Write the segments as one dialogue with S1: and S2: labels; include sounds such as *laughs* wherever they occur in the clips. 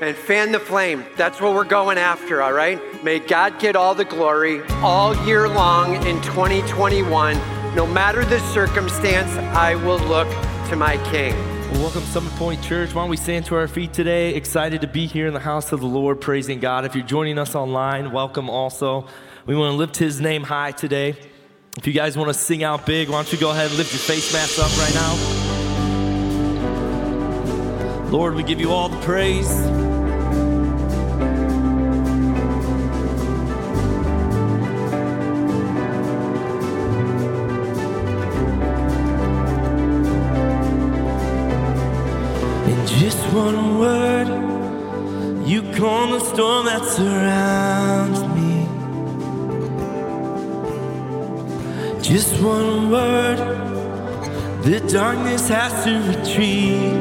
S1: and fan the flame. That's what we're going after, all right? May God get all the glory all year long in 2021. No matter the circumstance, I will look to my King.
S2: Welcome, Summit Point Church. Why don't we stand to our feet today? Excited to be here in the house of the Lord, praising God. If you're joining us online, welcome also. We want to lift his name high today. If you guys want to sing out big, why don't you go ahead and lift your face mask up right now? Lord, we give you all the praise. One word, you calm the storm that surrounds me. Just one word, the darkness has to retreat.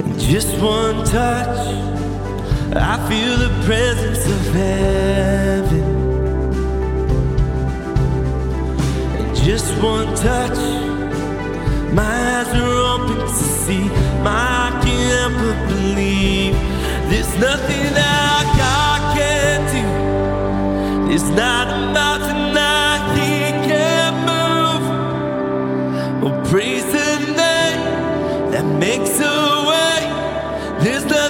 S2: And just one touch, I feel the presence of heaven. And just one touch, my eyes are open to see. My heart can't but believe. There's nothing that God can do. It's not a mountain that He can't move. Oh, praise the name that makes a way. There's nothing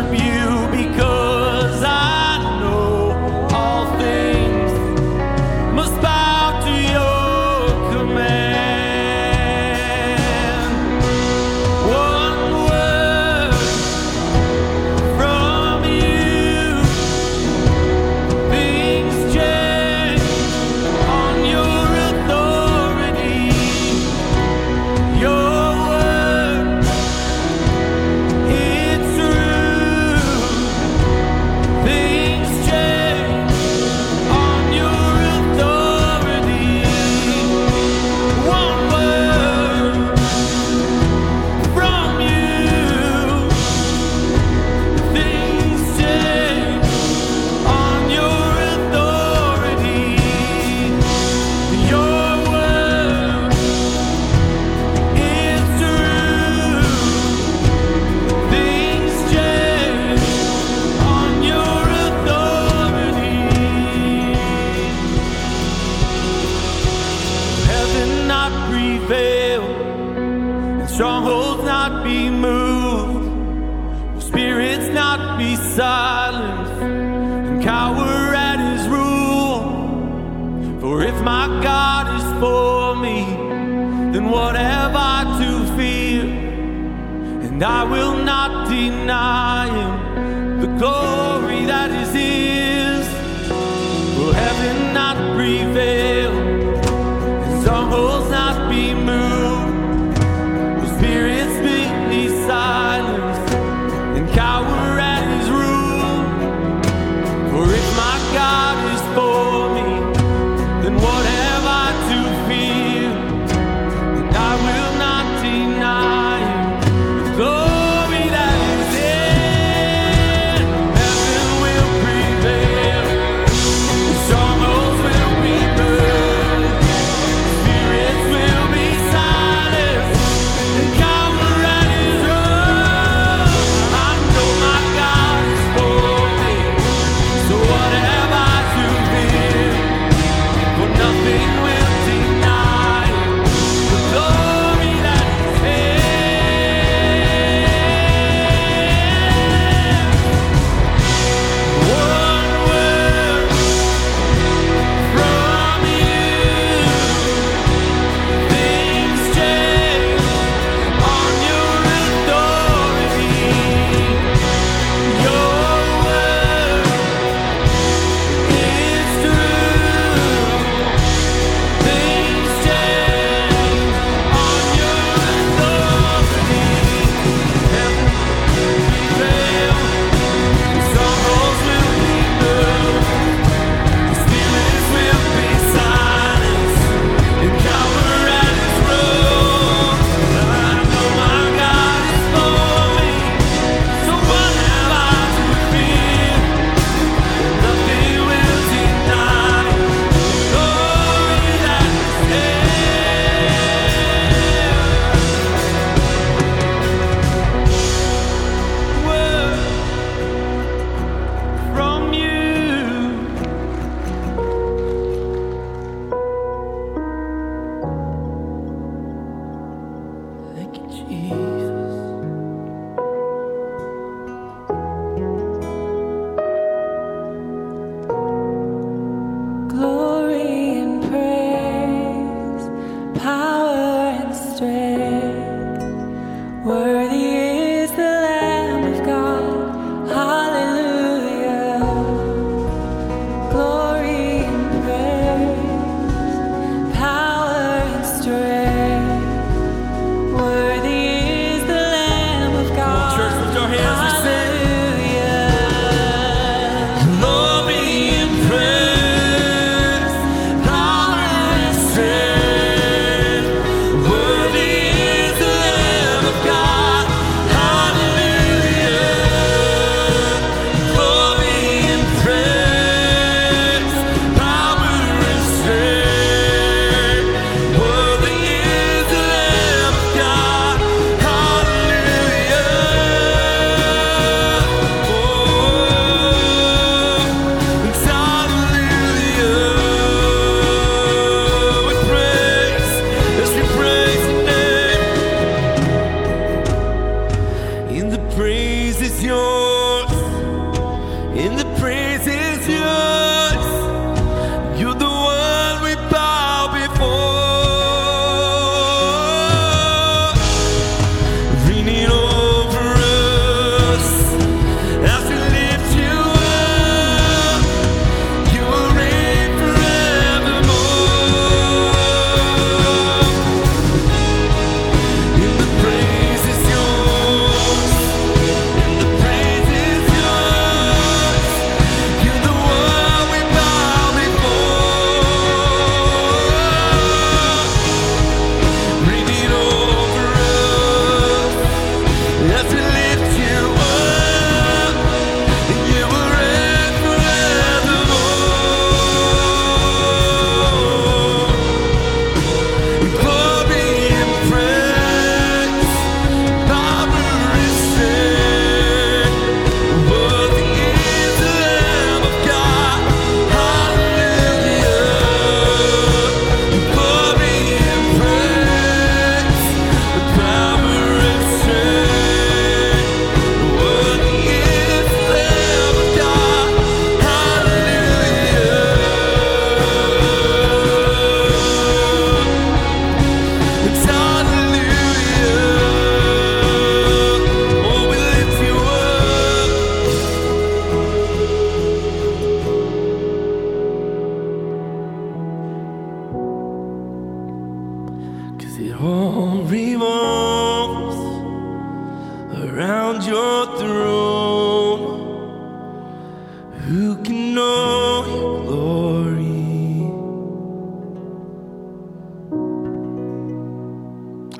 S3: worship you because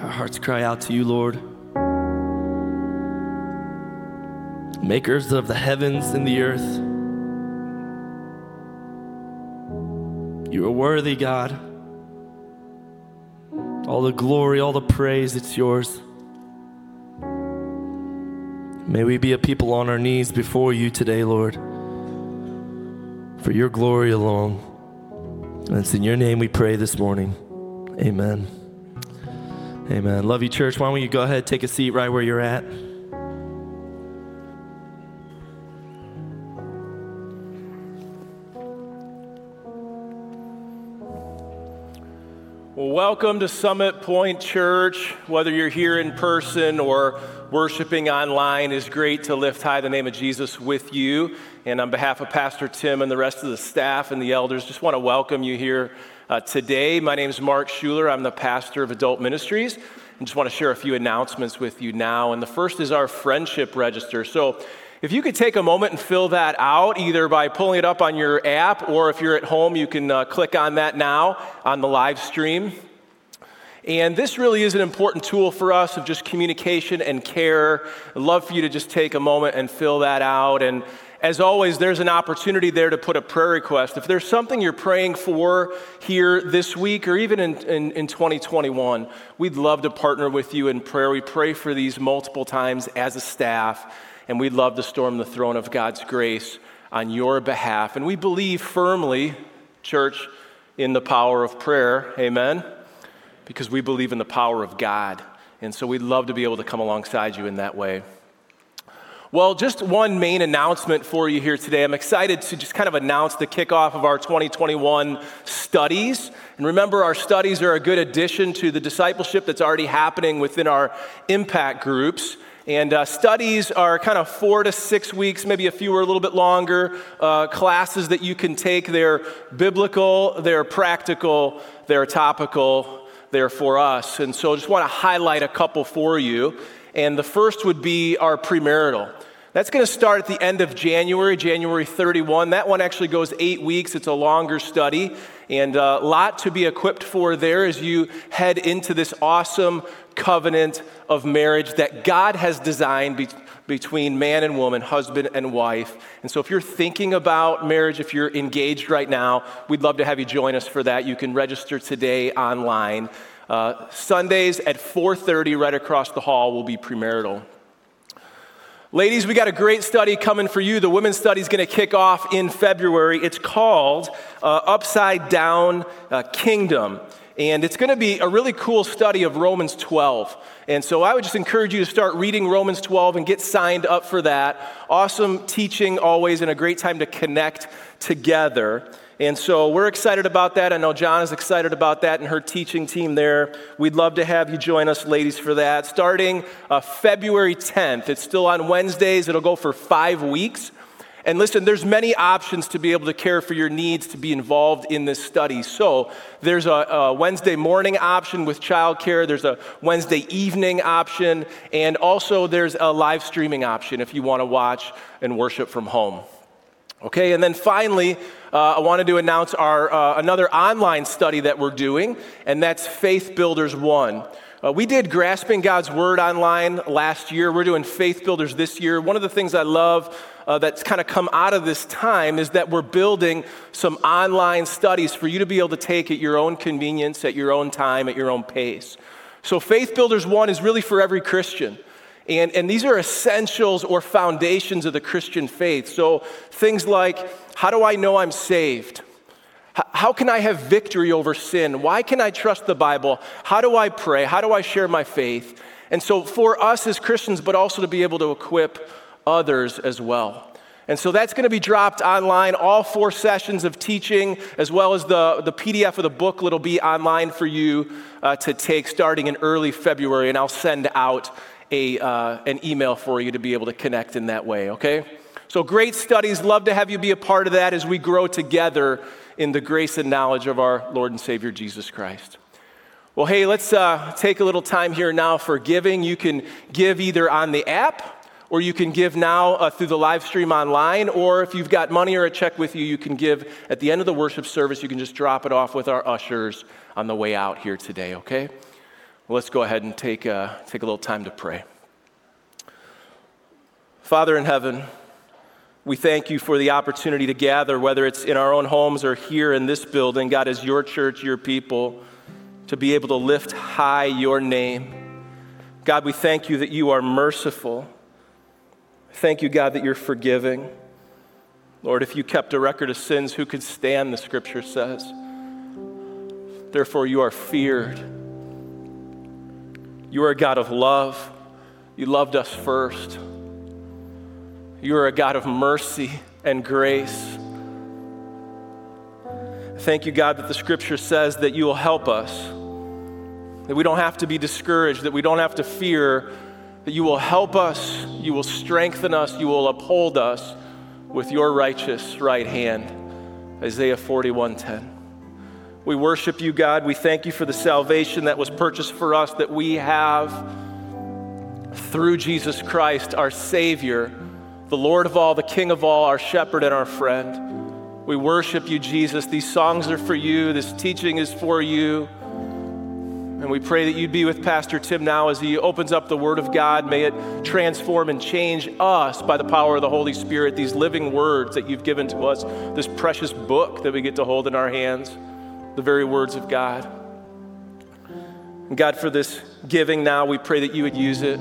S3: Our hearts cry out to you, Lord. Makers of the heavens and the earth. You are worthy, God. All the glory, all the praise, it's yours. May we be a people on our knees before you today, Lord, for your glory alone. And it's in your name we pray this morning. Amen. Amen. Love you, church. Why don't you go ahead, take a seat right where you're at?
S4: Well, welcome to Summit Point Church. Whether you're here in person or worshiping online, it's great to lift high the name of Jesus with you. And on behalf of Pastor Tim and the rest of the staff and the elders, just want to welcome you here uh, today. My name is Mark Schuler. I'm the pastor of Adult Ministries. And just want to share a few announcements with you now. And the first is our friendship register. So if you could take a moment and fill that out, either by pulling it up on your app, or if you're at home, you can uh, click on that now on the live stream. And this really is an important tool for us of just communication and care. I'd love for you to just take a moment and fill that out. And as always, there's an opportunity there to put a prayer request. If there's something you're praying for here this week or even in, in, in 2021, we'd love to partner with you in prayer. We pray for these multiple times as a staff, and we'd love to storm the throne of God's grace on your behalf. And we believe firmly, church, in the power of prayer. Amen because we believe in the power of God. And so we'd love to be able to come alongside you in that way. Well, just one main announcement for you here today. I'm excited to just kind of announce the kickoff of our 2021 studies. And remember, our studies are a good addition to the discipleship that's already happening within our impact groups. And uh, studies are kind of four to six weeks, maybe a few are a little bit longer, uh, classes that you can take. They're biblical, they're practical, they're topical, they're for us. And so I just want to highlight a couple for you. And the first would be our premarital. That's going to start at the end of January, January 31. That one actually goes eight weeks. It's a longer study and a lot to be equipped for there as you head into this awesome covenant of marriage that God has designed be- between man and woman, husband and wife. And so if you're thinking about marriage, if you're engaged right now, we'd love to have you join us for that. You can register today online. Uh, Sundays at 4:30 right across the hall will be premarital. Ladies, we got a great study coming for you. The women's study is going to kick off in February. It's called uh, Upside Down uh, Kingdom. And it's going to be a really cool study of Romans 12. And so I would just encourage you to start reading Romans 12 and get signed up for that. Awesome teaching always and a great time to connect together. And so we're excited about that. I know John is excited about that and her teaching team there. We'd love to have you join us, ladies, for that. Starting uh, February 10th, it's still on Wednesdays, it'll go for five weeks. And listen, there's many options to be able to care for your needs to be involved in this study. So there's a, a Wednesday morning option with childcare, there's a Wednesday evening option, and also there's a live streaming option if you want to watch and worship from home. Okay, and then finally, uh, I wanted to announce our uh, another online study that we're doing, and that's Faith Builders One. Uh, we did Grasping God's Word online last year. We're doing Faith Builders this year. One of the things I love uh, that's kind of come out of this time is that we're building some online studies for you to be able to take at your own convenience, at your own time, at your own pace. So, Faith Builders 1 is really for every Christian. And, and these are essentials or foundations of the Christian faith. So, things like how do I know I'm saved? How can I have victory over sin? Why can I trust the Bible? How do I pray? How do I share my faith? And so, for us as Christians, but also to be able to equip others as well. And so that's going to be dropped online. All four sessions of teaching, as well as the, the PDF of the booklet, will be online for you uh, to take starting in early February. And I'll send out a, uh, an email for you to be able to connect in that way, okay? So great studies. Love to have you be a part of that as we grow together in the grace and knowledge of our Lord and Savior Jesus Christ. Well, hey, let's uh, take a little time here now for giving. You can give either on the app or you can give now uh, through the live stream online, or if you've got money or a check with you, you can give at the end of the worship service. You can just drop it off with our ushers on the way out here today, okay? Well, let's go ahead and take, uh, take a little time to pray. Father in heaven, we thank you for the opportunity to gather, whether it's in our own homes or here in this building, God, as your church, your people, to be able to lift high your name. God, we thank you that you are merciful. Thank you, God, that you're forgiving. Lord, if you kept a record of sins, who could stand, the scripture says? Therefore, you are feared. You are a God of love. You loved us first. You are a God of mercy and grace. Thank you, God, that the scripture says that you will help us, that we don't have to be discouraged, that we don't have to fear, that you will help us, you will strengthen us, you will uphold us with your righteous right hand. Isaiah 41:10. We worship you, God. We thank you for the salvation that was purchased for us that we have through Jesus Christ, our Savior the Lord of all, the King of all, our shepherd and our friend. We worship you, Jesus. These songs are for you, this teaching is for you. And we pray that you'd be with Pastor Tim now as he opens up the Word of God. May it transform and change us by the power of the Holy Spirit, these living words that you've given to us, this precious book that we get to hold in our hands, the very words of God. God, for this giving now, we pray that you would use it.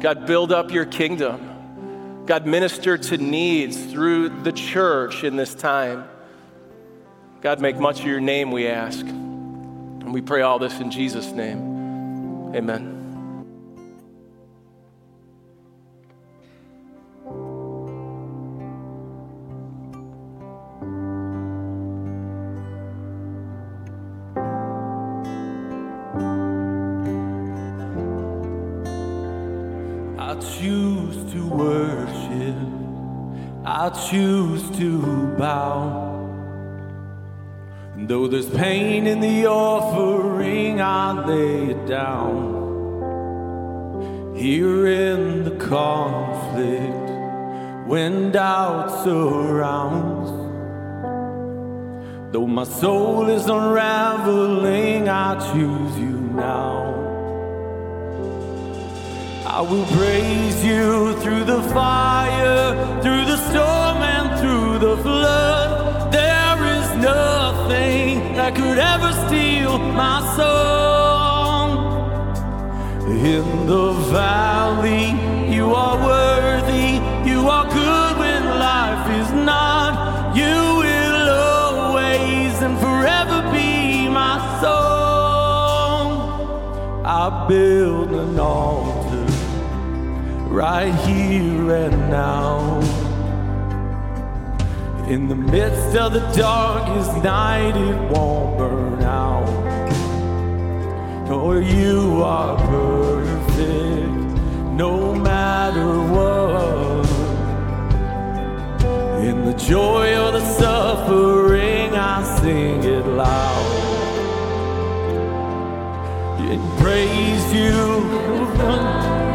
S4: God, build up your kingdom. God, minister to needs through the church in this time. God, make much of your name, we ask. And we pray all this in Jesus' name. Amen.
S3: Choose to worship, I choose to bow. And Though there's pain in the offering, I lay it down. Here in the conflict, when doubt surrounds. Though my soul is unraveling, I choose you now. I will praise you through the fire, through the storm, and through the flood. There is nothing that could ever steal my song. In the valley, you are worthy, you are good when life is not. You will always and forever be my song. I build an altar right here and now. In the midst of the darkest night, it won't burn out. For you are perfect, no matter what. In the joy of the suffering, I sing it loud. And praise you *laughs*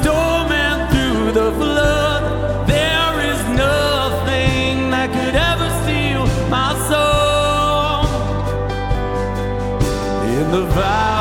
S3: storm and through the flood. There is nothing that could ever steal my soul. In the valley,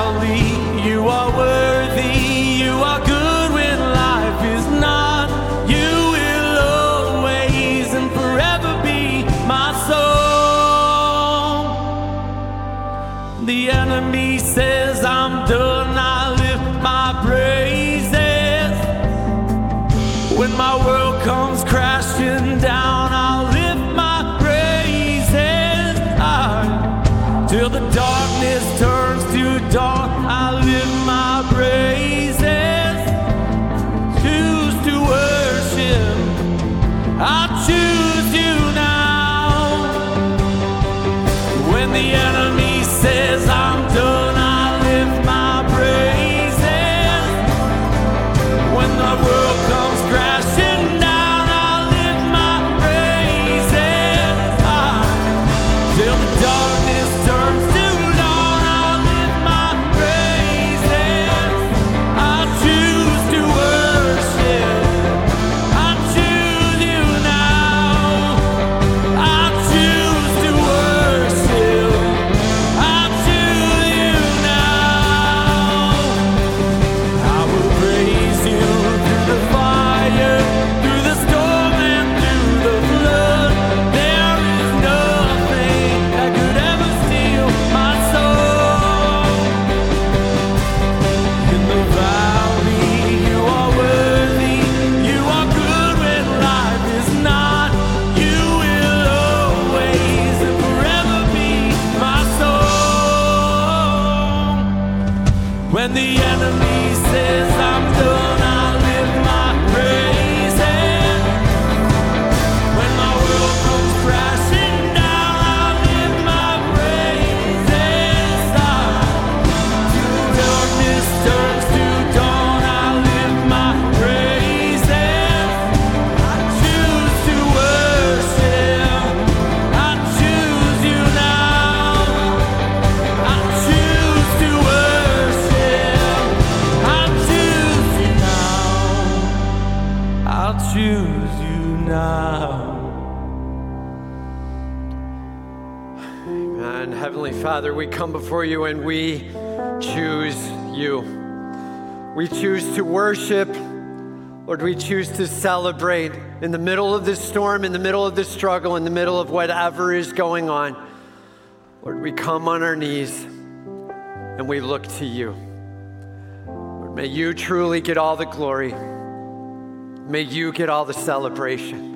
S1: before you and we choose you. We choose to worship. Lord, we choose to celebrate in the middle of this storm, in the middle of this struggle, in the middle of whatever is going on. Lord, we come on our knees and we look to you. Lord, may you truly get all the glory. May you get all the celebration.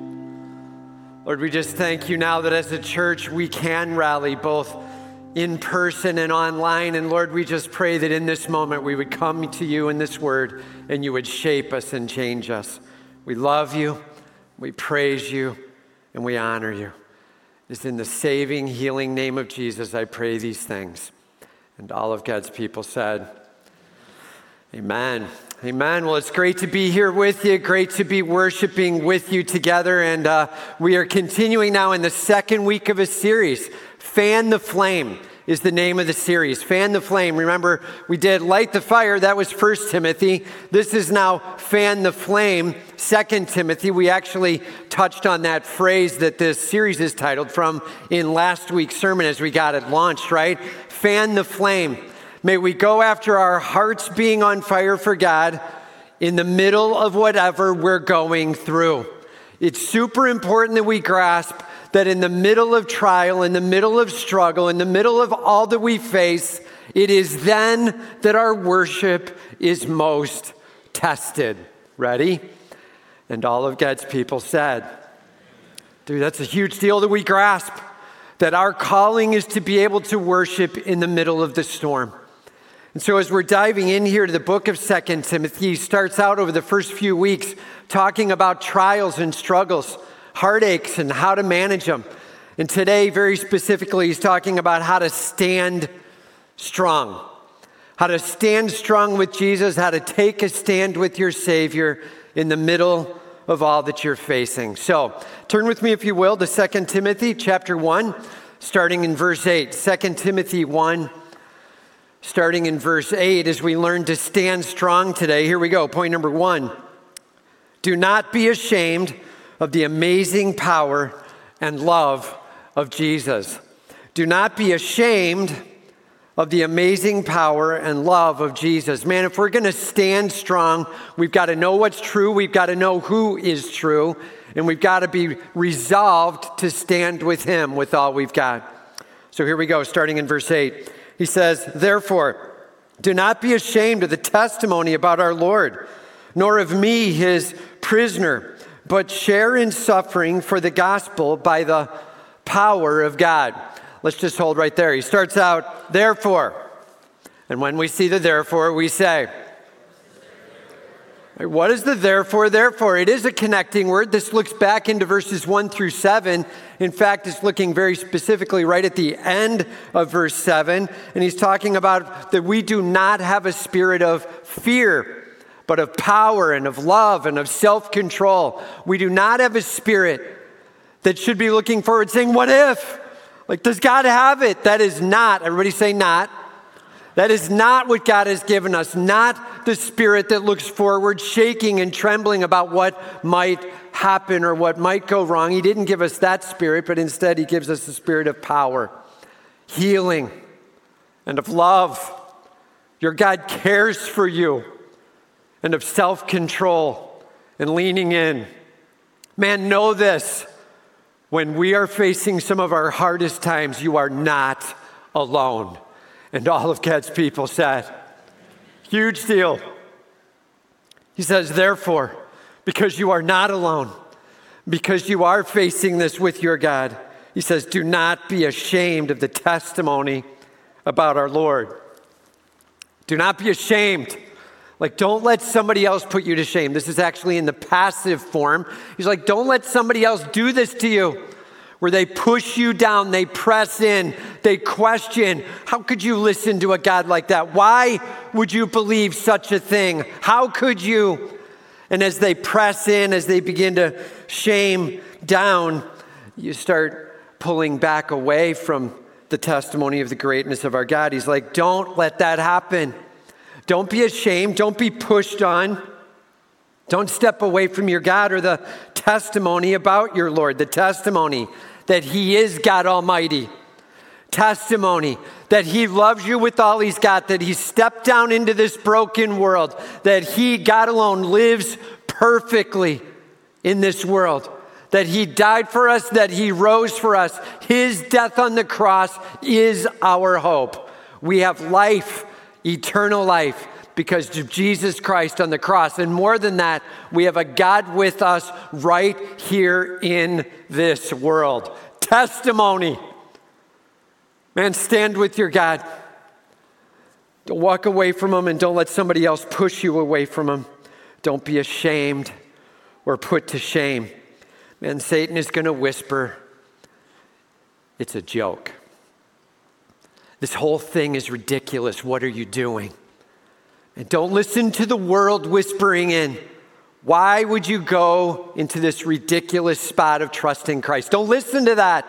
S1: Lord, we just thank you now that as a church we can rally both in person and online. And Lord, we just pray that in this moment we would come to you in this word and you would shape us and change us. We love you, we praise you, and we honor you. It's in the saving, healing name of Jesus I pray these things. And all of God's people said, Amen. Amen. Well, it's great to be here with you. Great to be worshiping with you together. And uh, we are continuing now in the second week of a series. Fan the Flame is the name of the series. Fan the Flame. Remember, we did Light the Fire. That was First Timothy. This is now Fan the Flame, Second Timothy. We actually touched on that phrase that this series is titled from in last week's sermon as we got it launched, right? Fan the Flame. May we go after our hearts being on fire for God in the middle of whatever we're going through. It's super important that we grasp that in the middle of trial, in the middle of struggle, in the middle of all that we face, it is then that our worship is most tested. Ready? And all of God's people said, Dude, that's a huge deal that we grasp. That our calling is to be able to worship in the middle of the storm. And so, as we're diving in here to the book of Second Timothy, he starts out over the first few weeks talking about trials and struggles, heartaches, and how to manage them. And today, very specifically, he's talking about how to stand strong. How to stand strong with Jesus, how to take a stand with your Savior in the middle of all that you're facing. So, turn with me, if you will, to 2 Timothy chapter 1, starting in verse 8. 2 Timothy 1 starting in verse 8 as we learn to stand strong today. Here we go. Point number one Do not be ashamed of the amazing power and love of Jesus. Do not be ashamed of the amazing power and love of Jesus. Man, if we're going to stand strong, we've got to know what's true, we've got to know who is true, and we've got to be resolved to stand with Him with all we've got. So here we go, starting in verse 8. He says, Therefore, do not be ashamed of the testimony about our Lord, nor of me, his prisoner, but share in suffering for the gospel by the power of God. Let's just hold right there. He starts out, Therefore. And when we see the therefore, we say, what is the therefore? Therefore, it is a connecting word. This looks back into verses 1 through 7. In fact, it's looking very specifically right at the end of verse 7. And he's talking about that we do not have a spirit of fear, but of power and of love and of self control. We do not have a spirit that should be looking forward, saying, What if? Like, does God have it? That is not, everybody say not. That is not what God has given us, not the spirit that looks forward, shaking and trembling about what might happen or what might go wrong. He didn't give us that spirit, but instead, He gives us the spirit of power, healing, and of love. Your God cares for you, and of self control and leaning in. Man, know this. When we are facing some of our hardest times, you are not alone. And all of God's people said, Huge deal. He says, Therefore, because you are not alone, because you are facing this with your God, he says, Do not be ashamed of the testimony about our Lord. Do not be ashamed. Like, don't let somebody else put you to shame. This is actually in the passive form. He's like, don't let somebody else do this to you where they push you down, they press in, they question. How could you listen to a God like that? Why would you believe such a thing? How could you? And as they press in, as they begin to shame down, you start pulling back away from the testimony of the greatness of our God. He's like, don't let that happen. Don't be ashamed. Don't be pushed on. Don't step away from your God or the testimony about your Lord, the testimony that He is God Almighty. Testimony that He loves you with all He's got, that He stepped down into this broken world, that He, God alone, lives perfectly in this world, that He died for us, that He rose for us. His death on the cross is our hope. We have life, eternal life because of Jesus Christ on the cross. And more than that, we have a God with us right here in this world. Testimony. Man, stand with your God. Don't walk away from him and don't let somebody else push you away from him. Don't be ashamed or put to shame. Man, Satan is going to whisper, it's a joke. This whole thing is ridiculous. What are you doing? And don't listen to the world whispering in. Why would you go into this ridiculous spot of trusting Christ? Don't listen to that.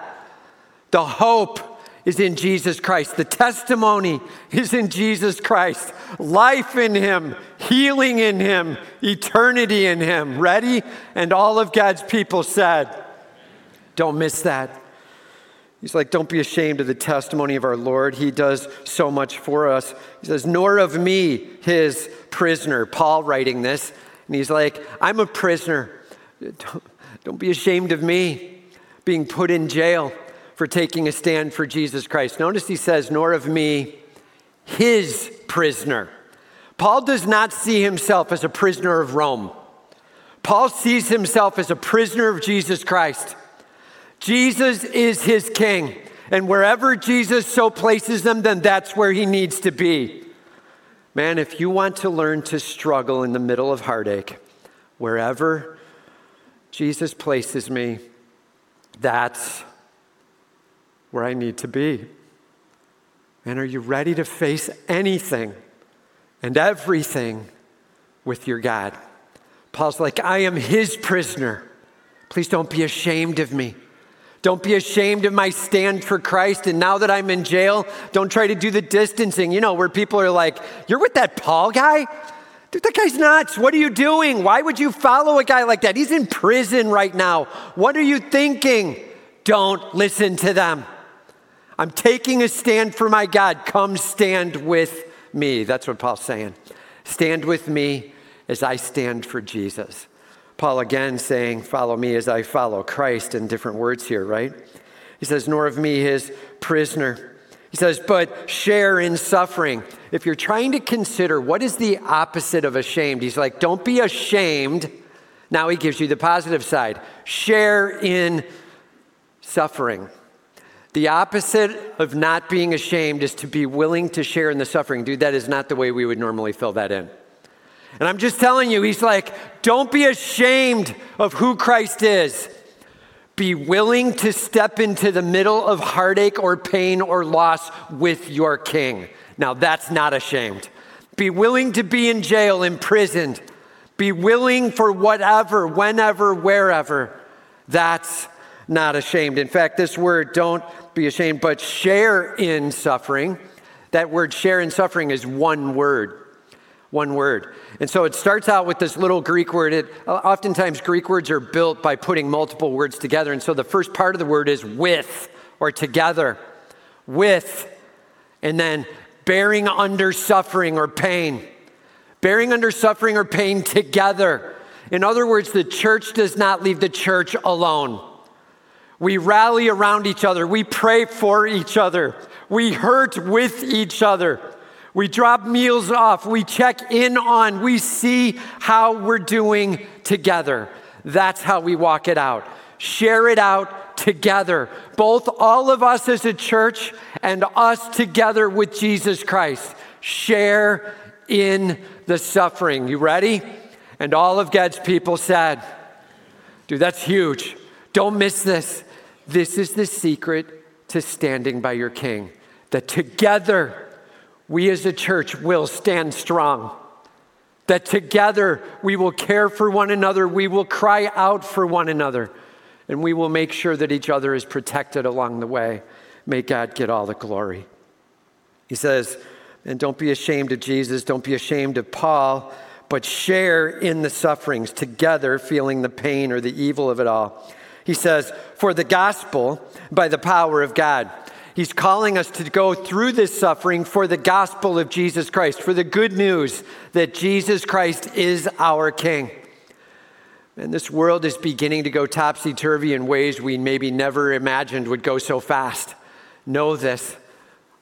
S1: The hope is in Jesus Christ. The testimony is in Jesus Christ. Life in Him, healing in Him, eternity in Him. Ready? And all of God's people said, Don't miss that. He's like, Don't be ashamed of the testimony of our Lord. He does so much for us. He says, Nor of me, his prisoner. Paul writing this. And he's like, I'm a prisoner. Don't, don't be ashamed of me being put in jail for taking a stand for Jesus Christ. Notice he says, Nor of me, his prisoner. Paul does not see himself as a prisoner of Rome. Paul sees himself as a prisoner of Jesus Christ. Jesus is his king. And wherever Jesus so places them, then that's where he needs to be. Man, if you want to learn to struggle in the middle of heartache, wherever Jesus places me, that's where I need to be. And are you ready to face anything and everything with your God? Paul's like, I am his prisoner. Please don't be ashamed of me. Don't be ashamed of my stand for Christ. And now that I'm in jail, don't try to do the distancing, you know, where people are like, You're with that Paul guy? Dude, that guy's nuts. What are you doing? Why would you follow a guy like that? He's in prison right now. What are you thinking? Don't listen to them. I'm taking a stand for my God. Come stand with me. That's what Paul's saying. Stand with me as I stand for Jesus. Paul again saying, Follow me as I follow Christ in different words here, right? He says, Nor of me his prisoner. He says, But share in suffering. If you're trying to consider what is the opposite of ashamed, he's like, Don't be ashamed. Now he gives you the positive side. Share in suffering. The opposite of not being ashamed is to be willing to share in the suffering. Dude, that is not the way we would normally fill that in. And I'm just telling you, he's like, don't be ashamed of who Christ is. Be willing to step into the middle of heartache or pain or loss with your king. Now, that's not ashamed. Be willing to be in jail, imprisoned. Be willing for whatever, whenever, wherever. That's not ashamed. In fact, this word, don't be ashamed, but share in suffering. That word share in suffering is one word. One word. And so it starts out with this little Greek word. It, oftentimes, Greek words are built by putting multiple words together. And so the first part of the word is with or together. With. And then bearing under suffering or pain. Bearing under suffering or pain together. In other words, the church does not leave the church alone. We rally around each other. We pray for each other. We hurt with each other. We drop meals off. We check in on. We see how we're doing together. That's how we walk it out. Share it out together. Both all of us as a church and us together with Jesus Christ. Share in the suffering. You ready? And all of God's people said, Dude, that's huge. Don't miss this. This is the secret to standing by your king. That together, we as a church will stand strong. That together we will care for one another, we will cry out for one another, and we will make sure that each other is protected along the way. May God get all the glory. He says, and don't be ashamed of Jesus, don't be ashamed of Paul, but share in the sufferings together, feeling the pain or the evil of it all. He says, For the gospel by the power of God. He's calling us to go through this suffering for the gospel of Jesus Christ, for the good news that Jesus Christ is our King. And this world is beginning to go topsy turvy in ways we maybe never imagined would go so fast. Know this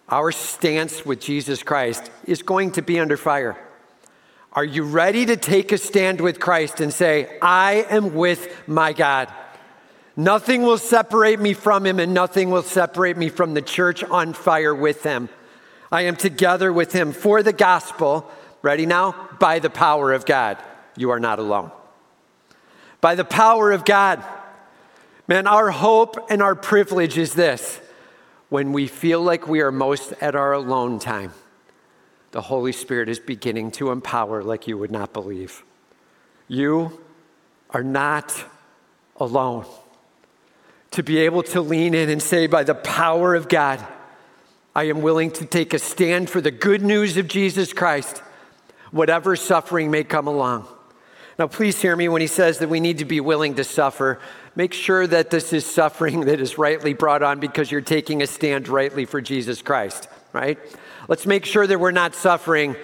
S1: our stance with Jesus Christ is going to be under fire. Are you ready to take a stand with Christ and say, I am with my God? Nothing will separate me from him, and nothing will separate me from the church on fire with him. I am together with him for the gospel. Ready now? By the power of God. You are not alone. By the power of God. Man, our hope and our privilege is this when we feel like we are most at our alone time, the Holy Spirit is beginning to empower like you would not believe. You are not alone to be able to lean in and say, by the power of God, I am willing to take a stand for the good news of Jesus Christ, whatever suffering may come along. Now, please hear me when he says that we need to be willing to suffer. Make sure that this is suffering that is rightly brought on because you're taking a stand rightly for Jesus Christ, right? Let's make sure that we're not suffering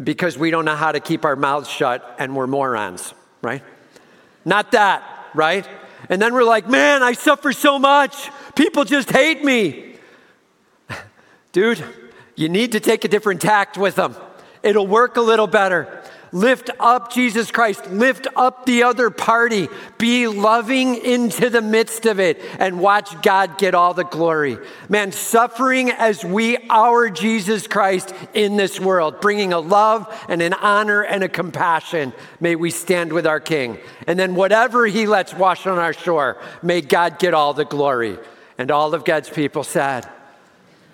S1: because we don't know how to keep our mouths shut and we're morons, right? Not that, right? And then we're like, man, I suffer so much. People just hate me. *laughs* Dude, you need to take a different tact with them. It'll work a little better. Lift up Jesus Christ. Lift up the other party. Be loving into the midst of it and watch God get all the glory. Man, suffering as we our Jesus Christ in this world, bringing a love and an honor and a compassion. May we stand with our King. And then whatever he lets wash on our shore, may God get all the glory. And all of God's people said,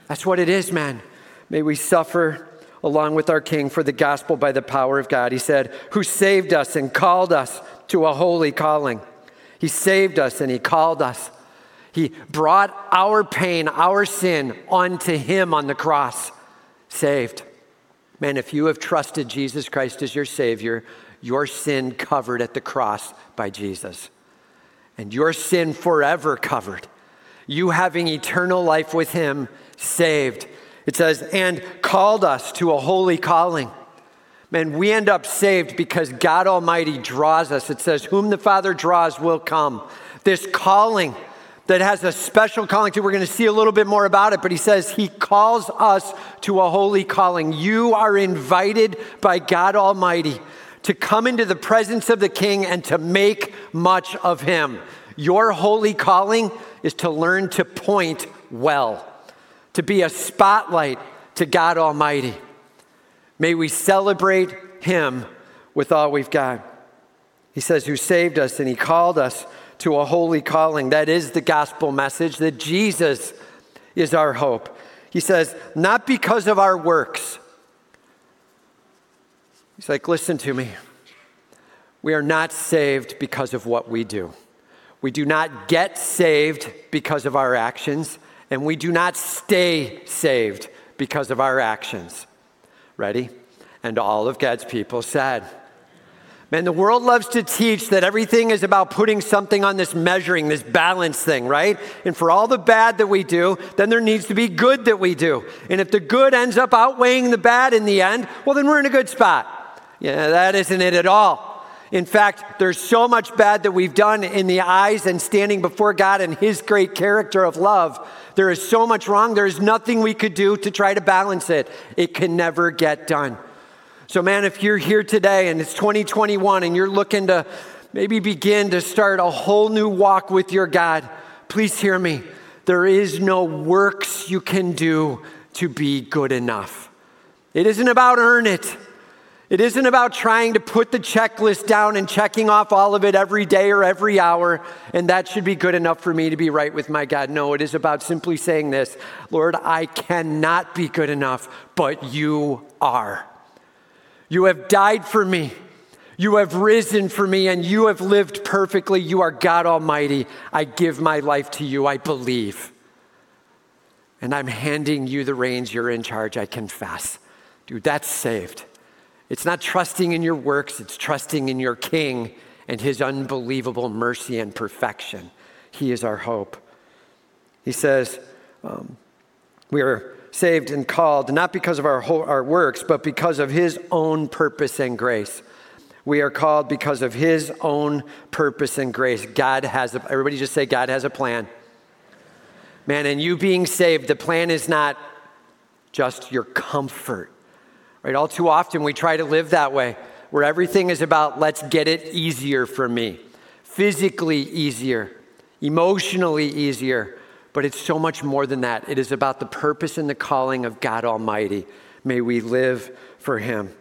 S1: That's what it is, man. May we suffer along with our King for the gospel by the power of God. He said, Who saved us and called us to a holy calling. He saved us and He called us. He brought our pain, our sin onto Him on the cross. Saved. Man, if you have trusted Jesus Christ as your Savior, your sin covered at the cross by Jesus. And your sin forever covered. You having eternal life with Him, saved it says, and called us to a holy calling. Man, we end up saved because God Almighty draws us. It says, Whom the Father draws will come. This calling that has a special calling to, we're going to see a little bit more about it, but he says he calls us to a holy calling. You are invited by God Almighty to come into the presence of the King and to make much of him. Your holy calling is to learn to point well to be a spotlight to God Almighty. May we celebrate Him with all we've got. He says, Who saved us and He called us to a holy calling. That is the gospel message that Jesus is our hope. He says, Not because of our works. He's like, Listen to me. We are not saved because of what we do. We do not get saved because of our actions and we do not stay saved because of our actions. Ready? And all of God's people said, Man, the world loves to teach that everything is about putting something on this measuring, this balance thing, right? And for all the bad that we do, then there needs to be good that we do. And if the good ends up outweighing the bad in the end, well, then we're in a good spot. Yeah, that isn't it at all. In fact, there's so much bad that we've done in the eyes and standing before God and His great character of love there is so much wrong. There is nothing we could do to try to balance it. It can never get done. So, man, if you're here today and it's 2021 and you're looking to maybe begin to start a whole new walk with your God, please hear me. There is no works you can do to be good enough. It isn't about earn it. It isn't about trying to put the checklist down and checking off all of it every day or every hour, and that should be good enough for me to be right with my God. No, it is about simply saying this Lord, I cannot be good enough, but you are. You have died for me. You have risen for me and you have lived perfectly. You are God Almighty. I give my life to you. I believe. And I'm handing you the reins. You're in charge. I confess. Dude, that's saved. It's not trusting in your works, it's trusting in your King and his unbelievable mercy and perfection. He is our hope. He says, um, We are saved and called not because of our, whole, our works, but because of his own purpose and grace. We are called because of his own purpose and grace. God has a, everybody just say, God has a plan. Man, and you being saved, the plan is not just your comfort. Right? All too often we try to live that way, where everything is about let's get it easier for me, physically easier, emotionally easier. But it's so much more than that. It is about the purpose and the calling of God Almighty. May we live for Him.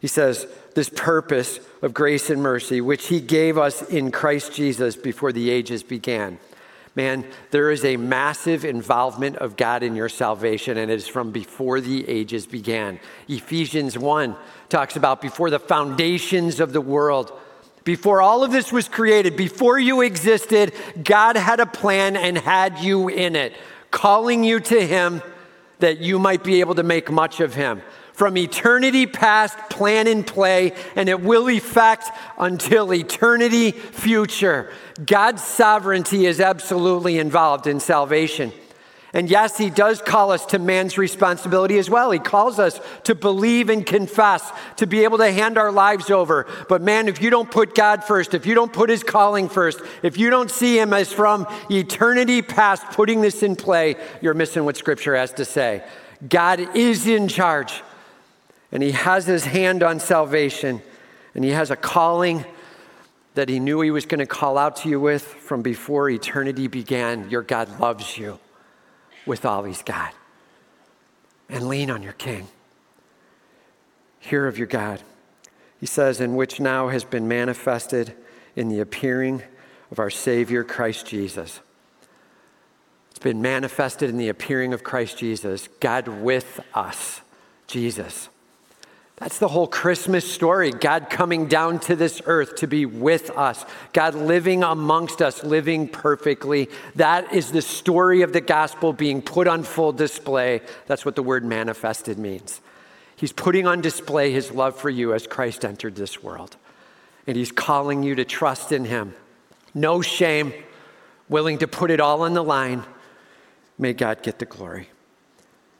S1: He says, This purpose of grace and mercy, which He gave us in Christ Jesus before the ages began. Man, there is a massive involvement of God in your salvation, and it is from before the ages began. Ephesians 1 talks about before the foundations of the world. Before all of this was created, before you existed, God had a plan and had you in it, calling you to Him that you might be able to make much of Him from eternity past, plan and play, and it will effect until eternity future. God's sovereignty is absolutely involved in salvation. And yes, he does call us to man's responsibility as well. He calls us to believe and confess, to be able to hand our lives over. But man, if you don't put God first, if you don't put his calling first, if you don't see him as from eternity past putting this in play, you're missing what scripture has to say. God is in charge. And he has his hand on salvation, and he has a calling that he knew he was going to call out to you with from before eternity began. Your God loves you with all he's got. And lean on your king. Hear of your God. He says, in which now has been manifested in the appearing of our Savior, Christ Jesus. It's been manifested in the appearing of Christ Jesus, God with us, Jesus. That's the whole Christmas story. God coming down to this earth to be with us. God living amongst us, living perfectly. That is the story of the gospel being put on full display. That's what the word manifested means. He's putting on display his love for you as Christ entered this world. And he's calling you to trust in him. No shame, willing to put it all on the line. May God get the glory.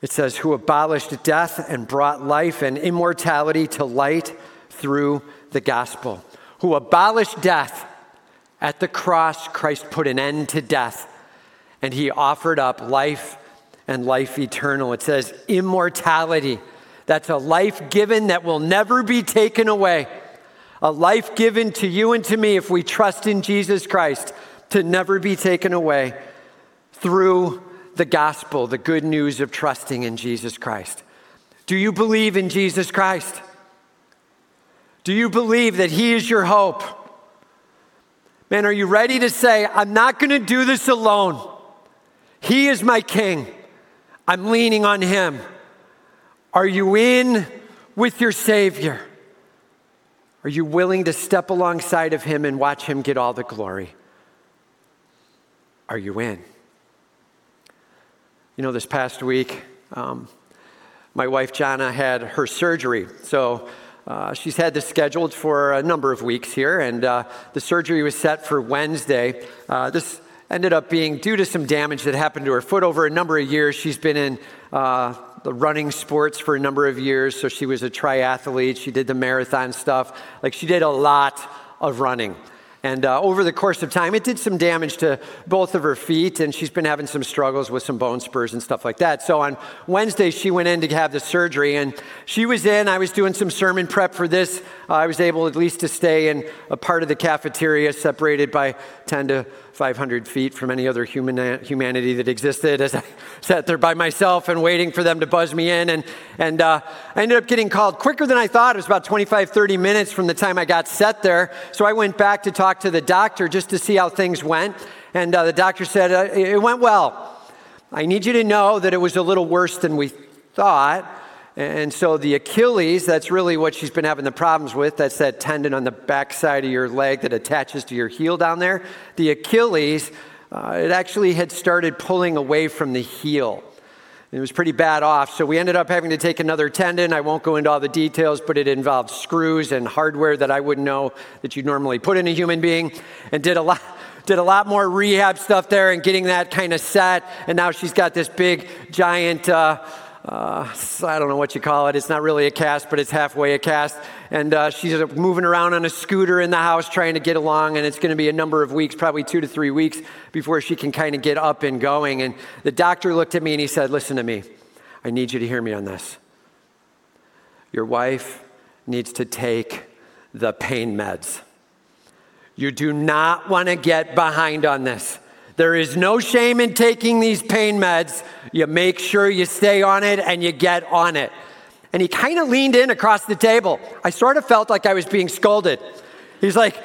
S1: It says, who abolished death and brought life and immortality to light through the gospel. Who abolished death. At the cross, Christ put an end to death and he offered up life and life eternal. It says immortality. That's a life given that will never be taken away. A life given to you and to me if we trust in Jesus Christ to never be taken away through the gospel, the good news of trusting in Jesus Christ. Do you believe in Jesus Christ? Do you believe that He is your hope? Man, are you ready to say, I'm not going to do this alone? He is my King. I'm leaning on Him. Are you in with your Savior? Are you willing to step alongside of Him and watch Him get all the glory? Are you in? You know, this past week, um, my wife Jana had her surgery. So uh, she's had this scheduled for a number of weeks here, and uh, the surgery was set for Wednesday. Uh, this ended up being due to some damage that happened to her foot over a number of years. She's been in uh, the running sports for a number of years, so she was a triathlete. She did the marathon stuff. Like, she did a lot of running. And uh, over the course of time, it did some damage to both of her feet, and she's been having some struggles with some bone spurs and stuff like that. So on Wednesday, she went in to have the surgery, and she was in. I was doing some sermon prep for this. Uh, I was able at least to stay in a part of the cafeteria separated by 10 to 500 feet from any other human, humanity that existed as I sat there by myself and waiting for them to buzz me in. And, and uh, I ended up getting called quicker than I thought. It was about 25, 30 minutes from the time I got set there. So I went back to talk to the doctor just to see how things went. And uh, the doctor said, uh, It went well. I need you to know that it was a little worse than we thought. And so the Achilles, that's really what she's been having the problems with. That's that tendon on the back side of your leg that attaches to your heel down there. The Achilles, uh, it actually had started pulling away from the heel. It was pretty bad off. So we ended up having to take another tendon. I won't go into all the details, but it involved screws and hardware that I wouldn't know that you'd normally put in a human being, and did a lot *laughs* did a lot more rehab stuff there and getting that kind of set. And now she's got this big, giant uh, uh, I don't know what you call it. It's not really a cast, but it's halfway a cast. And uh, she's moving around on a scooter in the house trying to get along. And it's going to be a number of weeks, probably two to three weeks, before she can kind of get up and going. And the doctor looked at me and he said, Listen to me. I need you to hear me on this. Your wife needs to take the pain meds. You do not want to get behind on this. There is no shame in taking these pain meds. You make sure you stay on it and you get on it. And he kind of leaned in across the table. I sort of felt like I was being scolded. He's like,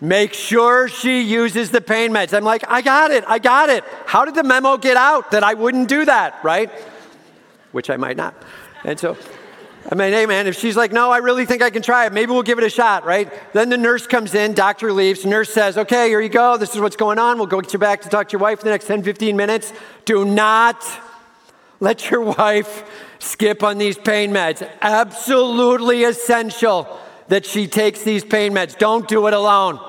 S1: Make sure she uses the pain meds. I'm like, I got it, I got it. How did the memo get out that I wouldn't do that, right? Which I might not. And so I mean, hey, man, if she's like, no, I really think I can try it, maybe we'll give it a shot, right? Then the nurse comes in, doctor leaves, nurse says, okay, here you go, this is what's going on. We'll go get you back to talk to your wife for the next 10, 15 minutes. Do not let your *laughs* wife skip on these pain meds. Absolutely essential that she takes these pain meds. Don't do it alone,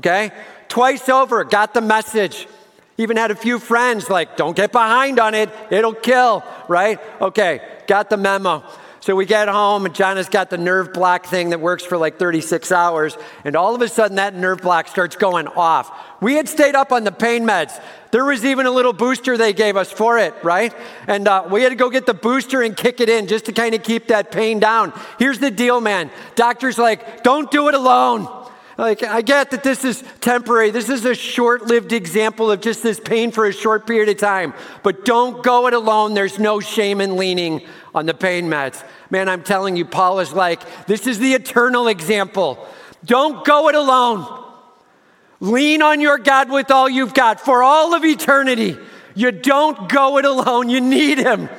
S1: okay? Twice over, got the message. Even had a few friends like, don't get behind on it, it'll kill, right? Okay, got the memo. So we get home, and Jana has got the nerve block thing that works for like 36 hours, and all of a sudden that nerve block starts going off. We had stayed up on the pain meds. There was even a little booster they gave us for it, right? And uh, we had to go get the booster and kick it in just to kind of keep that pain down. Here's the deal, man. Doctor's like, don't do it alone. Like, I get that this is temporary. This is a short lived example of just this pain for a short period of time. But don't go it alone. There's no shame in leaning on the pain meds. Man, I'm telling you, Paul is like, this is the eternal example. Don't go it alone. Lean on your God with all you've got for all of eternity. You don't go it alone. You need Him.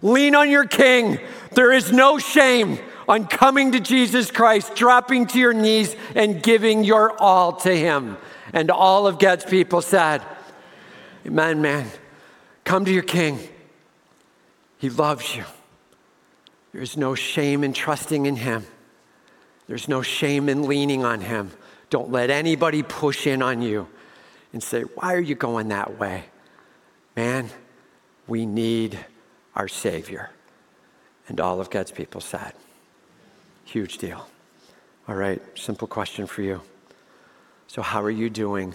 S1: Lean on your King. There is no shame on coming to Jesus Christ, dropping to your knees, and giving your all to Him. And all of God's people said, Amen, man. Come to your King. He loves you. There's no shame in trusting in Him, there's no shame in leaning on Him. Don't let anybody push in on you and say, Why are you going that way? Man, we need our Savior. And all of God's people said, Huge deal. All right, simple question for you. So, how are you doing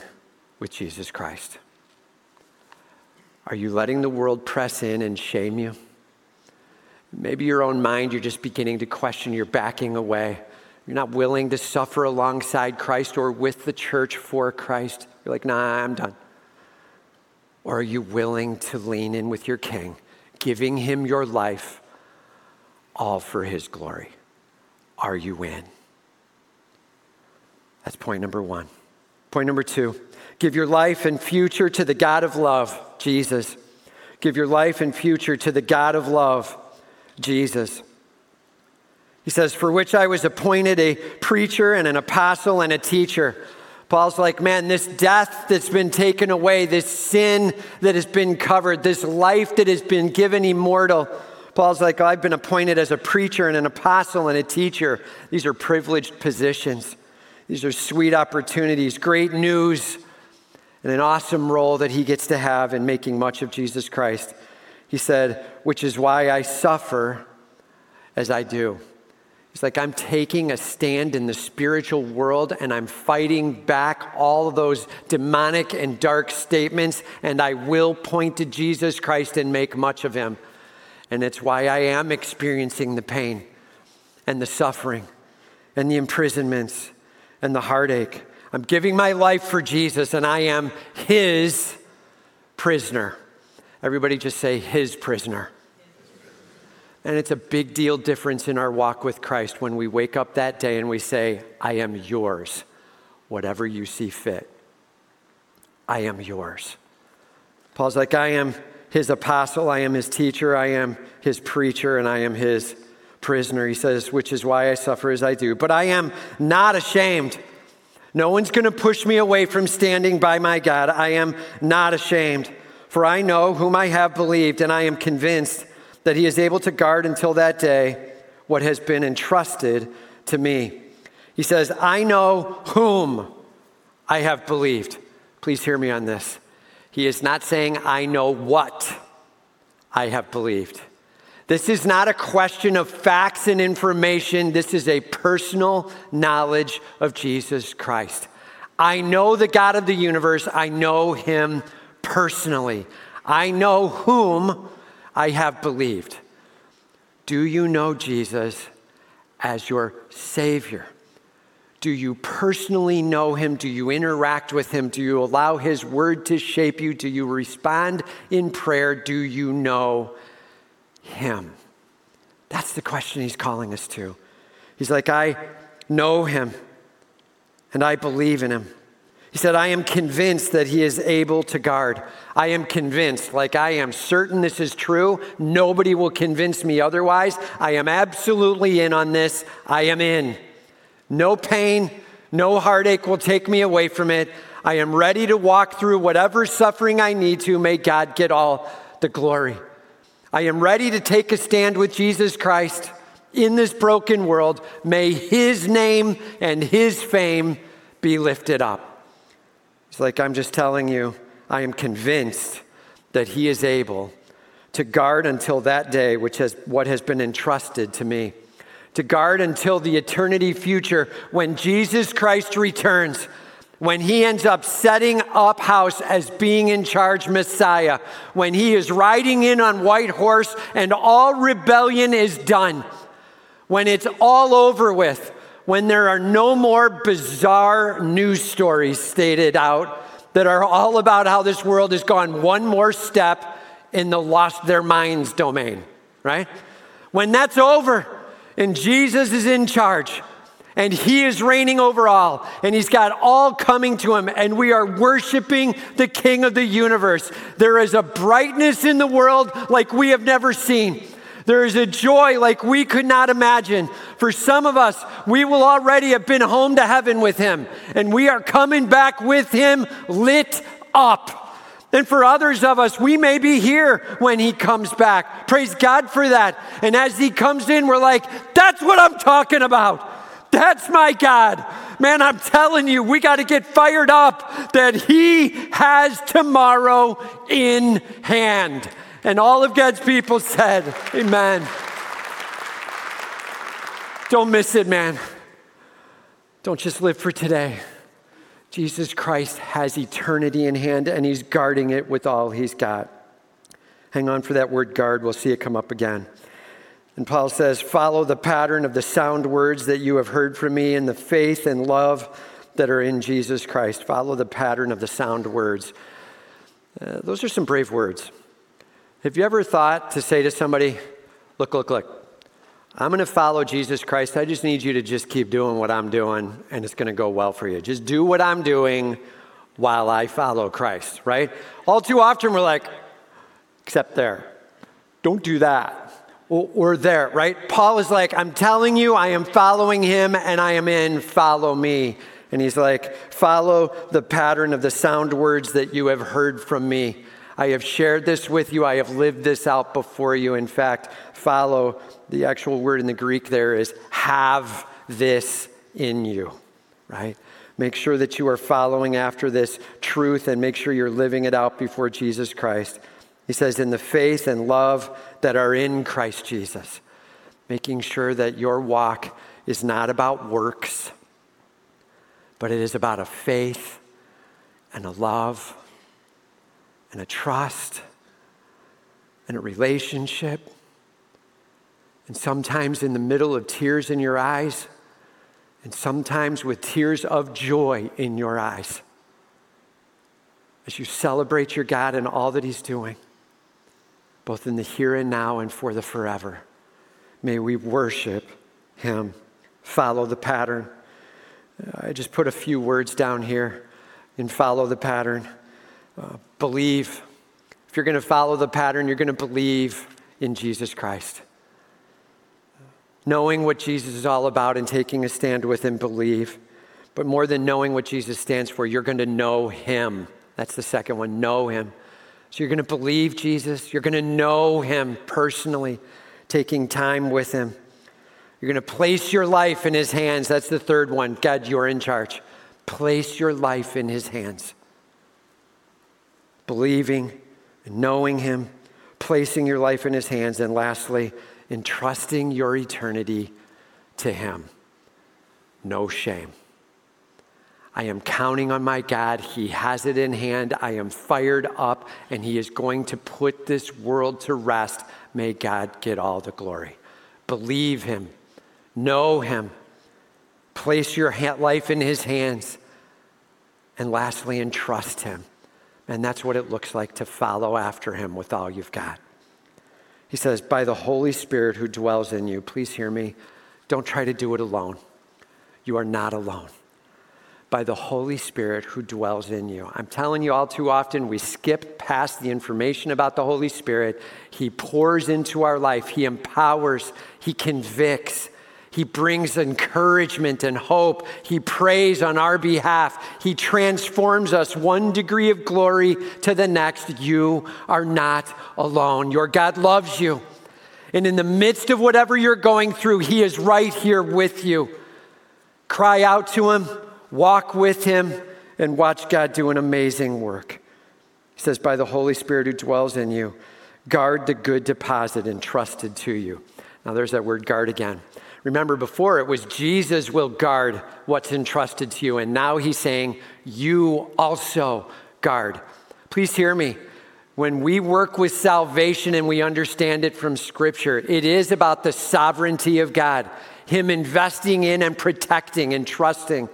S1: with Jesus Christ? Are you letting the world press in and shame you? Maybe your own mind, you're just beginning to question, you're backing away. You're not willing to suffer alongside Christ or with the church for Christ. You're like, nah, I'm done. Or are you willing to lean in with your king, giving him your life, all for his glory? Are you in? That's point number one. Point number two give your life and future to the God of love, Jesus. Give your life and future to the God of love, Jesus. He says, For which I was appointed a preacher and an apostle and a teacher. Paul's like, man, this death that's been taken away, this sin that has been covered, this life that has been given immortal, Paul's like, oh, I've been appointed as a preacher and an apostle and a teacher. These are privileged positions. These are sweet opportunities, great news, and an awesome role that he gets to have in making much of Jesus Christ. He said, which is why I suffer as I do. He's like, I'm taking a stand in the spiritual world and I'm fighting back all of those demonic and dark statements, and I will point to Jesus Christ and make much of him. And it's why I am experiencing the pain and the suffering and the imprisonments and the heartache. I'm giving my life for Jesus and I am his prisoner. Everybody just say, his prisoner. And it's a big deal difference in our walk with Christ when we wake up that day and we say, I am yours, whatever you see fit. I am yours. Paul's like, I am his apostle, I am his teacher, I am his preacher, and I am his prisoner. He says, which is why I suffer as I do. But I am not ashamed. No one's going to push me away from standing by my God. I am not ashamed, for I know whom I have believed, and I am convinced that he is able to guard until that day what has been entrusted to me. He says, I know whom I have believed. Please hear me on this. He is not saying, I know what I have believed. This is not a question of facts and information. This is a personal knowledge of Jesus Christ. I know the God of the universe. I know him personally. I know whom I have believed. Do you know Jesus as your Savior? Do you personally know him? Do you interact with him? Do you allow his word to shape you? Do you respond in prayer? Do you know him? That's the question he's calling us to. He's like, I know him and I believe in him. He said, I am convinced that he is able to guard. I am convinced, like I am certain this is true. Nobody will convince me otherwise. I am absolutely in on this. I am in. No pain, no heartache will take me away from it. I am ready to walk through whatever suffering I need to. May God get all the glory. I am ready to take a stand with Jesus Christ in this broken world. May his name and his fame be lifted up. It's like I'm just telling you, I am convinced that he is able to guard until that day, which is what has been entrusted to me, to guard until the eternity future when Jesus Christ returns, when he ends up setting up house as being in charge Messiah, when he is riding in on white horse and all rebellion is done, when it's all over with, when there are no more bizarre news stories stated out that are all about how this world has gone one more step in the lost their minds domain, right? When that's over and Jesus is in charge and he is reigning over all and he's got all coming to him and we are worshiping the king of the universe, there is a brightness in the world like we have never seen. There is a joy like we could not imagine. For some of us, we will already have been home to heaven with Him, and we are coming back with Him lit up. And for others of us, we may be here when he comes back. Praise God for that. And as he comes in, we're like, that's what I'm talking about. That's my God. Man, I'm telling you, we got to get fired up that he has tomorrow in hand. And all of God's people said, Amen. Don't miss it, man. Don't just live for today. Jesus Christ has eternity in hand and he's guarding it with all he's got. Hang on for that word guard. We'll see it come up again. And Paul says, Follow the pattern of the sound words that you have heard from me in the faith and love that are in Jesus Christ. Follow the pattern of the sound words. Uh, those are some brave words. Have you ever thought to say to somebody, Look, look, look, I'm going to follow Jesus Christ. I just need you to just keep doing what I'm doing, and it's going to go well for you. Just do what I'm doing while I follow Christ, right? All too often, we're like, except there. Don't do that. Or, there, right? Paul is like, I'm telling you, I am following him, and I am in, follow me. And he's like, follow the pattern of the sound words that you have heard from me. I have shared this with you. I have lived this out before you. In fact, follow the actual word in the Greek there is have this in you, right? Make sure that you are following after this truth and make sure you're living it out before Jesus Christ. He says, in the faith and love that are in Christ Jesus, making sure that your walk is not about works, but it is about a faith and a love and a trust and a relationship and sometimes in the middle of tears in your eyes, and sometimes with tears of joy in your eyes as you celebrate your God and all that He's doing, both in the here and now and for the forever. May we worship Him, follow the pattern. I just put a few words down here and follow the pattern. Uh, believe. If you're going to follow the pattern, you're going to believe in Jesus Christ knowing what Jesus is all about and taking a stand with him, believe. But more than knowing what Jesus stands for, you're going to know him. That's the second one know him. So you're going to believe Jesus, you're going to know him personally, taking time with him. You're going to place your life in his hands. That's the third one. God, you're in charge. Place your life in his hands. Believing and knowing him, placing your life in his hands. And lastly, entrusting your eternity to Him. No shame. I am counting on my God. He has it in hand. I am fired up, and He is going to put this world to rest. May God get all the glory. Believe Him, know Him, place your life in His hands, and lastly, entrust Him. And that's what it looks like to follow after Him with all you've got. He says, By the Holy Spirit who dwells in you, please hear me. Don't try to do it alone. You are not alone. By the Holy Spirit who dwells in you. I'm telling you, all too often, we skip past the information about the Holy Spirit. He pours into our life, He empowers, He convicts, he brings encouragement and hope. He prays on our behalf. He transforms us one degree of glory to the next. You are not alone. Your God loves you. And in the midst of whatever you're going through, He is right here with you. Cry out to Him, walk with Him, and watch God do an amazing work. He says, by the Holy Spirit who dwells in you. Guard the good deposit entrusted to you. Now, there's that word guard again. Remember, before it was Jesus will guard what's entrusted to you, and now he's saying, You also guard. Please hear me. When we work with salvation and we understand it from Scripture, it is about the sovereignty of God, Him investing in and protecting and trusting.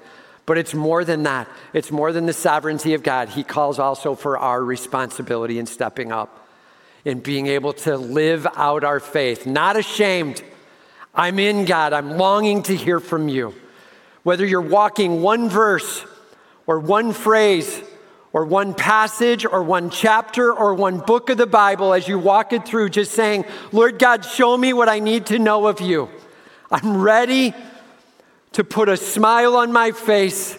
S1: But it's more than that. It's more than the sovereignty of God. He calls also for our responsibility in stepping up, in being able to live out our faith, not ashamed. I'm in God. I'm longing to hear from you. Whether you're walking one verse or one phrase or one passage or one chapter or one book of the Bible as you walk it through, just saying, Lord God, show me what I need to know of you. I'm ready to put a smile on my face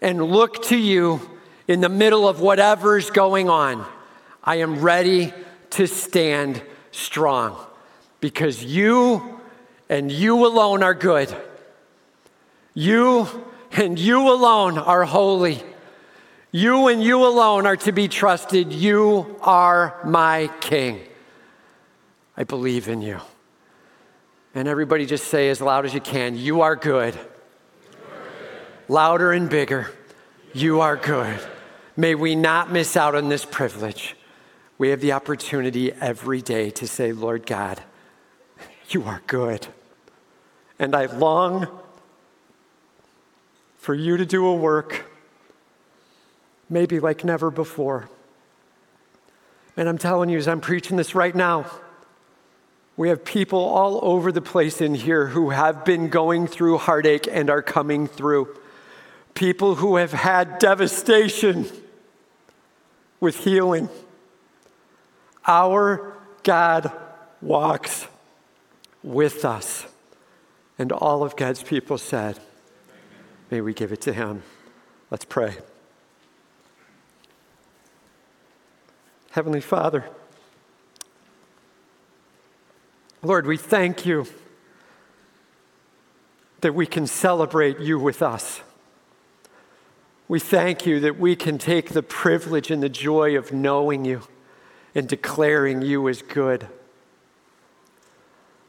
S1: and look to you in the middle of whatever's going on. I am ready to stand strong because you and you alone are good. You and you alone are holy. You and you alone are to be trusted. You are my King. I believe in you. And everybody just say as loud as you can, You are good. Louder and bigger, You are good. May we not miss out on this privilege. We have the opportunity every day to say, Lord God, you are good. And I long for you to do a work maybe like never before. And I'm telling you, as I'm preaching this right now, we have people all over the place in here who have been going through heartache and are coming through. People who have had devastation with healing. Our God walks with us. And all of God's people said, May we give it to Him. Let's pray. Heavenly Father, Lord, we thank you that we can celebrate you with us. We thank you that we can take the privilege and the joy of knowing you and declaring you as good.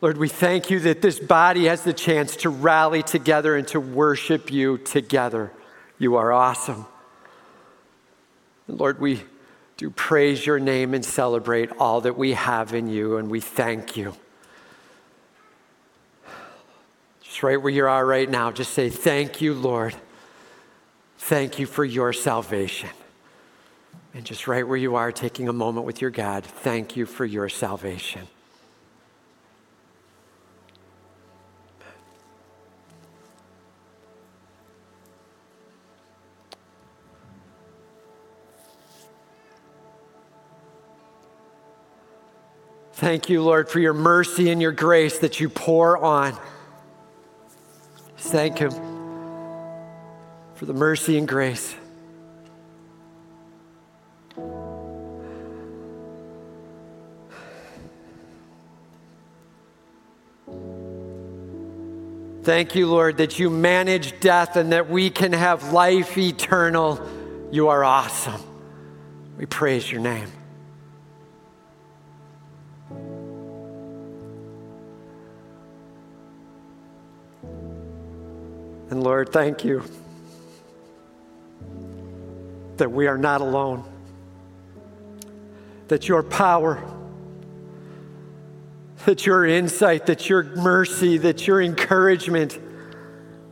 S1: Lord, we thank you that this body has the chance to rally together and to worship you together. You are awesome. Lord, we do praise your name and celebrate all that we have in you, and we thank you. Just right where you are right now, just say, Thank you, Lord. Thank you for your salvation. And just right where you are, taking a moment with your God, thank you for your salvation. Thank you, Lord, for your mercy and your grace that you pour on. Thank Him for the mercy and grace. Thank you, Lord, that you manage death and that we can have life eternal. You are awesome. We praise your name. Thank you that we are not alone, that your power, that your insight, that your mercy, that your encouragement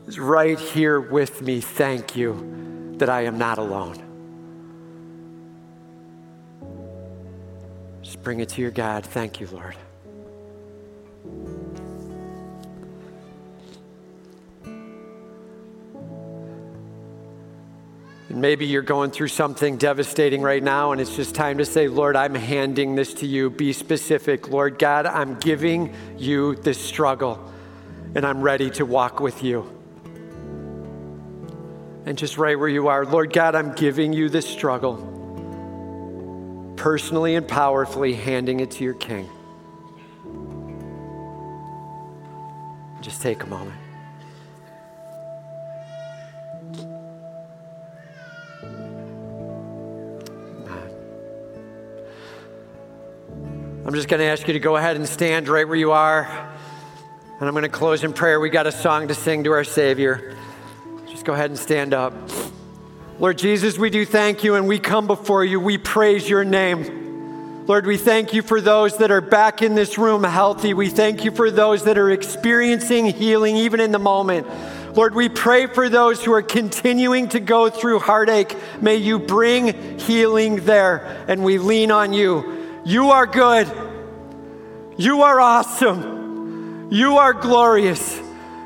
S1: is right here with me. Thank you that I am not alone. Just bring it to your God. Thank you, Lord. Maybe you're going through something devastating right now, and it's just time to say, Lord, I'm handing this to you. Be specific. Lord God, I'm giving you this struggle, and I'm ready to walk with you. And just right where you are, Lord God, I'm giving you this struggle, personally and powerfully handing it to your King. Just take a moment.
S2: I'm just going to ask you to go ahead and stand right where you are. And I'm going to close in prayer. We got a song to sing to our Savior. Just go ahead and stand up. Lord Jesus, we do thank you and we come before you. We praise your name. Lord, we thank you for those that are back in this room healthy. We thank you for those that are experiencing healing even in the moment. Lord, we pray for those who are continuing to go through heartache. May you bring healing there, and we lean on you. You are good. You are awesome. You are glorious.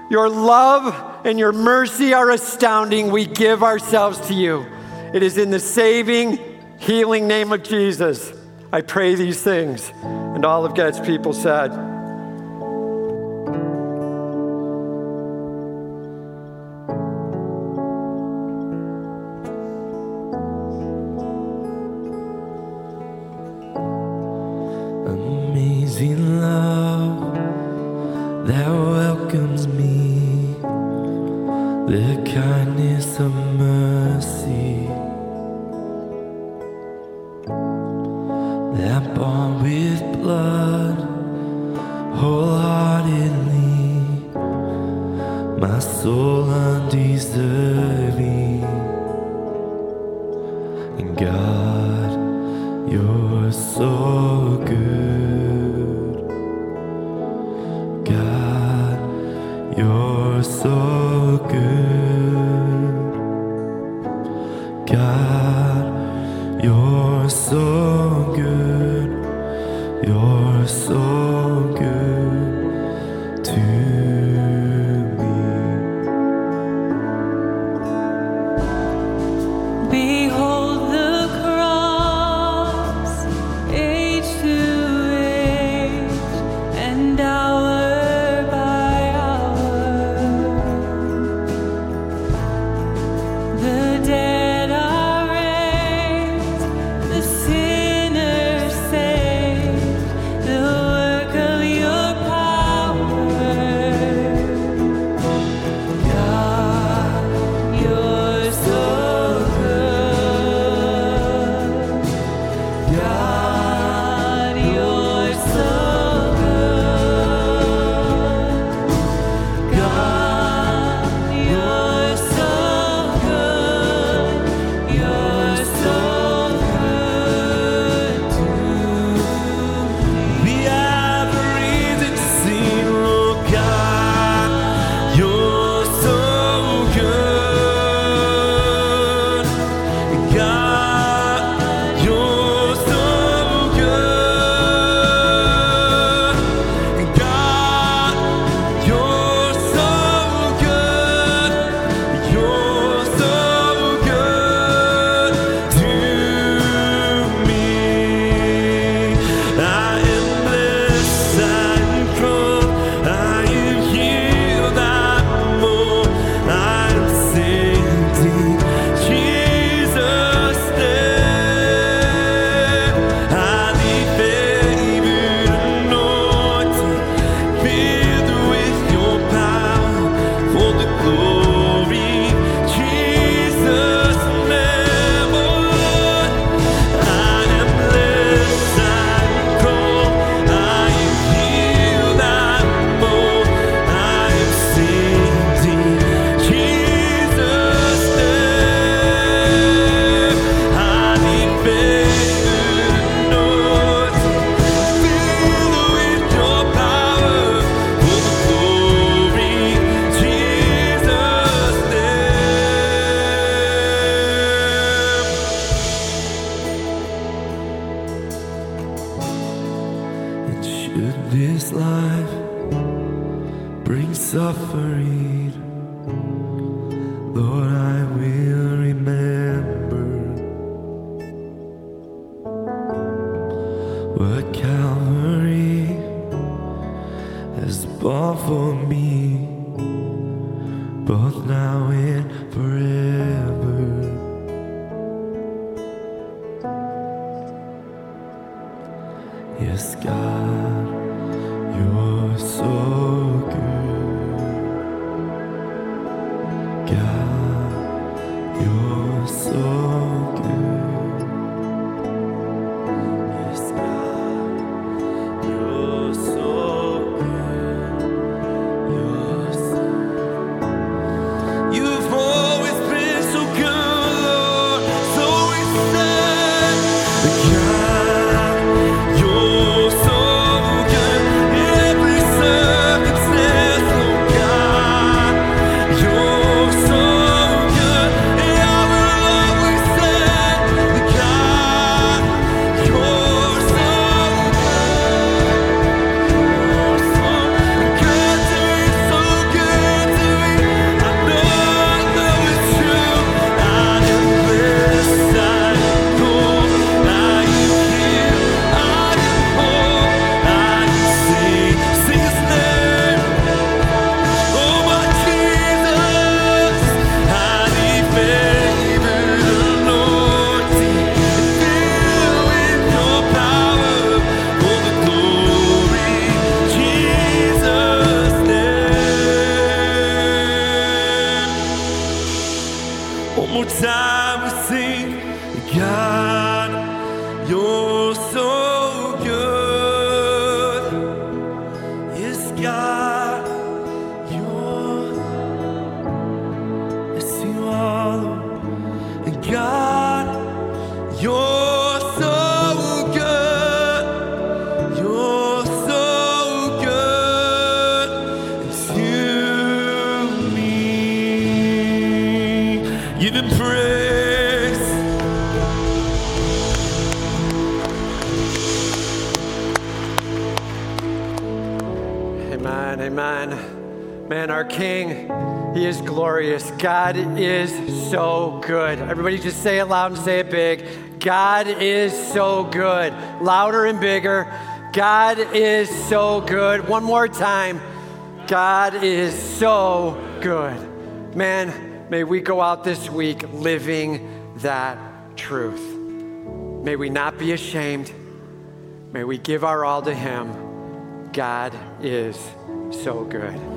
S2: Your love and your mercy are astounding. We give ourselves to you. It is in the saving, healing name of Jesus. I pray these things. And all of God's people said,
S1: just say it loud and say it big. God is so good. Louder and bigger. God is so good. One more time. God is so good. Man, may we go out this week living that truth. May we not be ashamed. May we give our all to Him. God is so good.